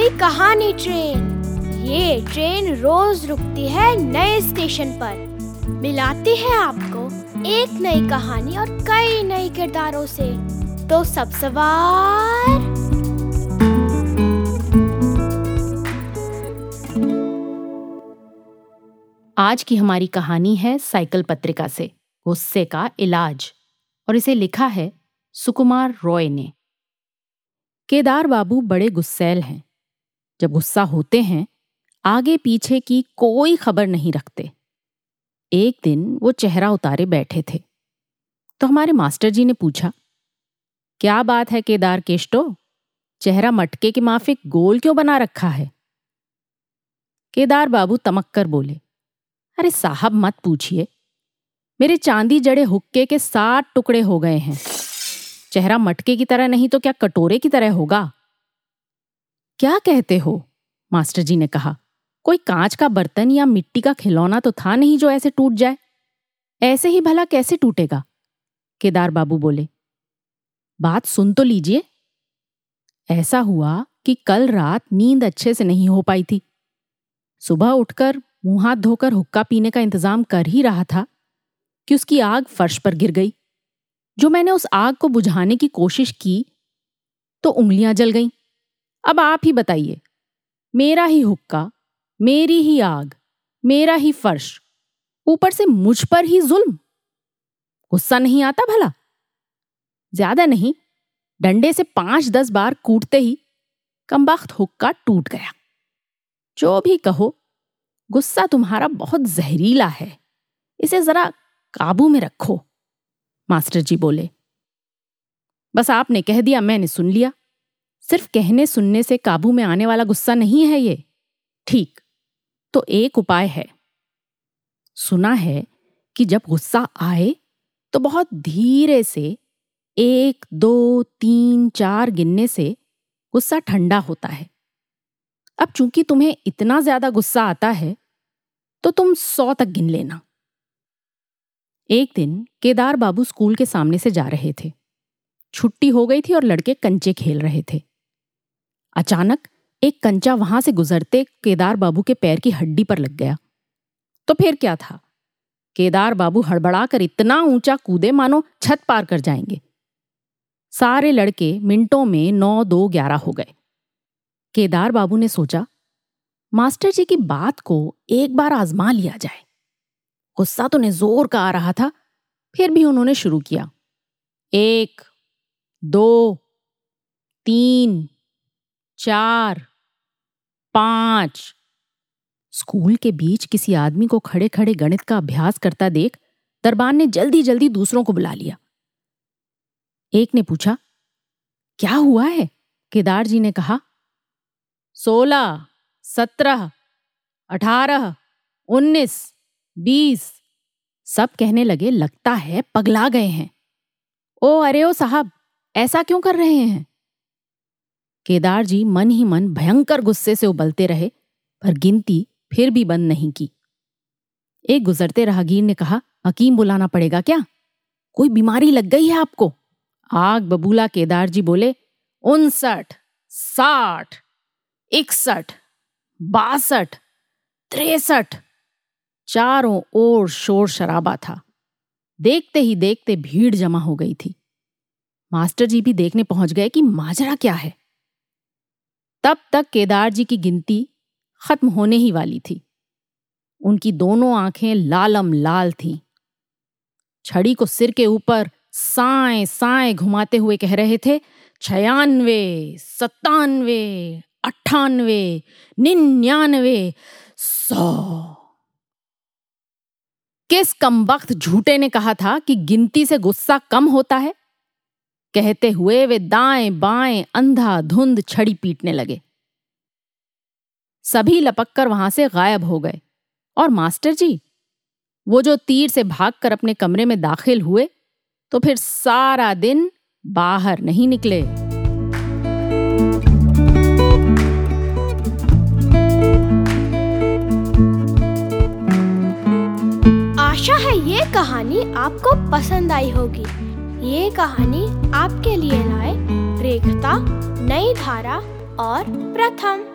पुरानी ट्रेन। ये ट्रेन रोज रुकती है नए स्टेशन पर। मिलाती है आपको एक नई कहानी और कई नए किरदारों से। तो सब सवार। आज की हमारी कहानी है साइकिल पत्रिका से, गुस्से का इलाज। और इसे लिखा है सुकुमार रॉय ने। केदार बाबू बड़े गुस्सैल हैं। जब गुस्सा होते हैं, आगे पीछे की कोई खबर नहीं रखते। एक दिन वो चेहरा उतारे बैठे थे। तो हमारे मास्टर जी ने पूछा, क्या बात है केदार केष्टो? चेहरा मटके के माफिक गोल क्यों बना रखा है? केदार बाबू तमक कर बोले, अरे साहब, मत पूछिए। मेरे चांदी जड़े हुक्के के सात टुकड़े हो गए हैं। चेहरा मटके की तरह नहीं तो क्या कटोरे की तरह होगा? क्या कहते हो? मास्टर जी ने कहा, कोई कांच का बर्तन या मिट्टी का खिलौना तो था नहीं जो ऐसे टूट जाए। ऐसे ही भला कैसे टूटेगा? केदार बाबू बोले, बात सुन तो लीजिए। ऐसा हुआ कि कल रात नींद अच्छे से नहीं हो पाई थी। सुबह उठकर मुँह हाथ धोकर हुक्का पीने का इंतज़ाम कर ही रहा था कि उसकी आग फर्श पर गिर गई। जो मैंने उस आग को बुझाने की कोशिश की तो उंगलियाँ जल गईं। अब आप ही बताइए, मेरा ही हुक्का, मेरी ही आग, मेरा ही फर्श, ऊपर से मुझ पर ही जुल्म। गुस्सा नहीं आता भला? ज़्यादा नहीं, डंडे से पाँच दस बार कूटते ही कमबख्त हुक्का टूट गया। जो भी कहो, गुस्सा तुम्हारा बहुत जहरीला है। इसे जरा काबू में रखो मास्टर जी बोले। बस आपने कह दिया, मैंने सुन लिया। सिर्फ़ कहने सुनने से काबू में आने वाला गुस्सा नहीं है ये। ठीक तो एक उपाय है। सुना है कि जब गुस्सा आए तो बहुत धीरे से, एक, दो, तीन, चार गिनने से गुस्सा ठंडा होता है। अब चूँकि तुम्हें इतना ज़्यादा गुस्सा आता है तो तुम सौ तक गिन लेना। एक दिन केदार बाबू स्कूल के सामने से जा रहे थे। छुट्टी हो गई थी और लड़के कंचे खेल रहे थे। अचानक एक कंचा वहाँ से गुजरते केदार बाबू के पैर की हड्डी पर लग गया। तो फिर क्या था? केदार बाबू हड़बड़ाकर इतना ऊँचा कूदे मानो छत पार कर जाएँगे। सारे लड़के मिनटों में नौ, दो, ग्यारह हो गए। केदार बाबू ने सोचा, मास्टर जी की बात को एक बार आजमा लिया जाए। गुस्सा तो उन्हें ज़ोर का आ रहा था, फिर भी उन्होंने शुरू किया। एक, दो, तीन चार, पाँच। स्कूल के बीच किसी आदमी को खड़े खड़े गणित का अभ्यास करता देख दरबान ने जल्दी जल्दी दूसरों को बुला लिया। एक ने पूछा, क्या हुआ है? केदार जी ने कहा, सोलह, सत्रह, अठारह, उन्नीस, बीस। सब कहने लगे, लगता है पगला गए हैं। ओ, अरे ओ साहब, ऐसा क्यों कर रहे हैं? केदार जी मन ही मन भयंकर गुस्से से उबलते रहे, पर गिनती फिर भी बंद नहीं की। एक गुजरते राहगीर ने कहा, हकीम बुलाना पड़ेगा क्या? कोई बीमारी लग गई है आपको? आग बबूला केदार जी बोले, उनसठ, साठ, इकसठ, बासठ, तिरसठ। चारों ओर शोर शराबा था। देखते ही देखते भीड़ जमा हो गई थी। मास्टर जी भी देखने पहुँच गए कि माजरा क्या है। तब तक केदार जी की गिनती खत्म होने ही वाली थी। उनकी दोनों आँखें लालम लाल थीं। छड़ी को सिर के ऊपर साए साए घुमाते हुए कह रहे थे, छयानवे, सत्तानवे, अट्ठानवे, निन्यानवे, सौ। किस कम वक्त झूठे ने कहा था कि गिनती से गुस्सा कम होता है? कहते हुए वे दाएँ बाएँ अंधा धुंध छड़ी पीटने लगे। सभी लपककर वहाँ से गायब हो गए। और मास्टर जी, वो जो तीर से भागकर अपने कमरे में दाखिल हुए तो फिर सारा दिन बाहर नहीं निकले। आशा है ये कहानी आपको पसंद आई होगी। ये कहानी आपके लिए लाए रेखता नई धारा और प्रथम।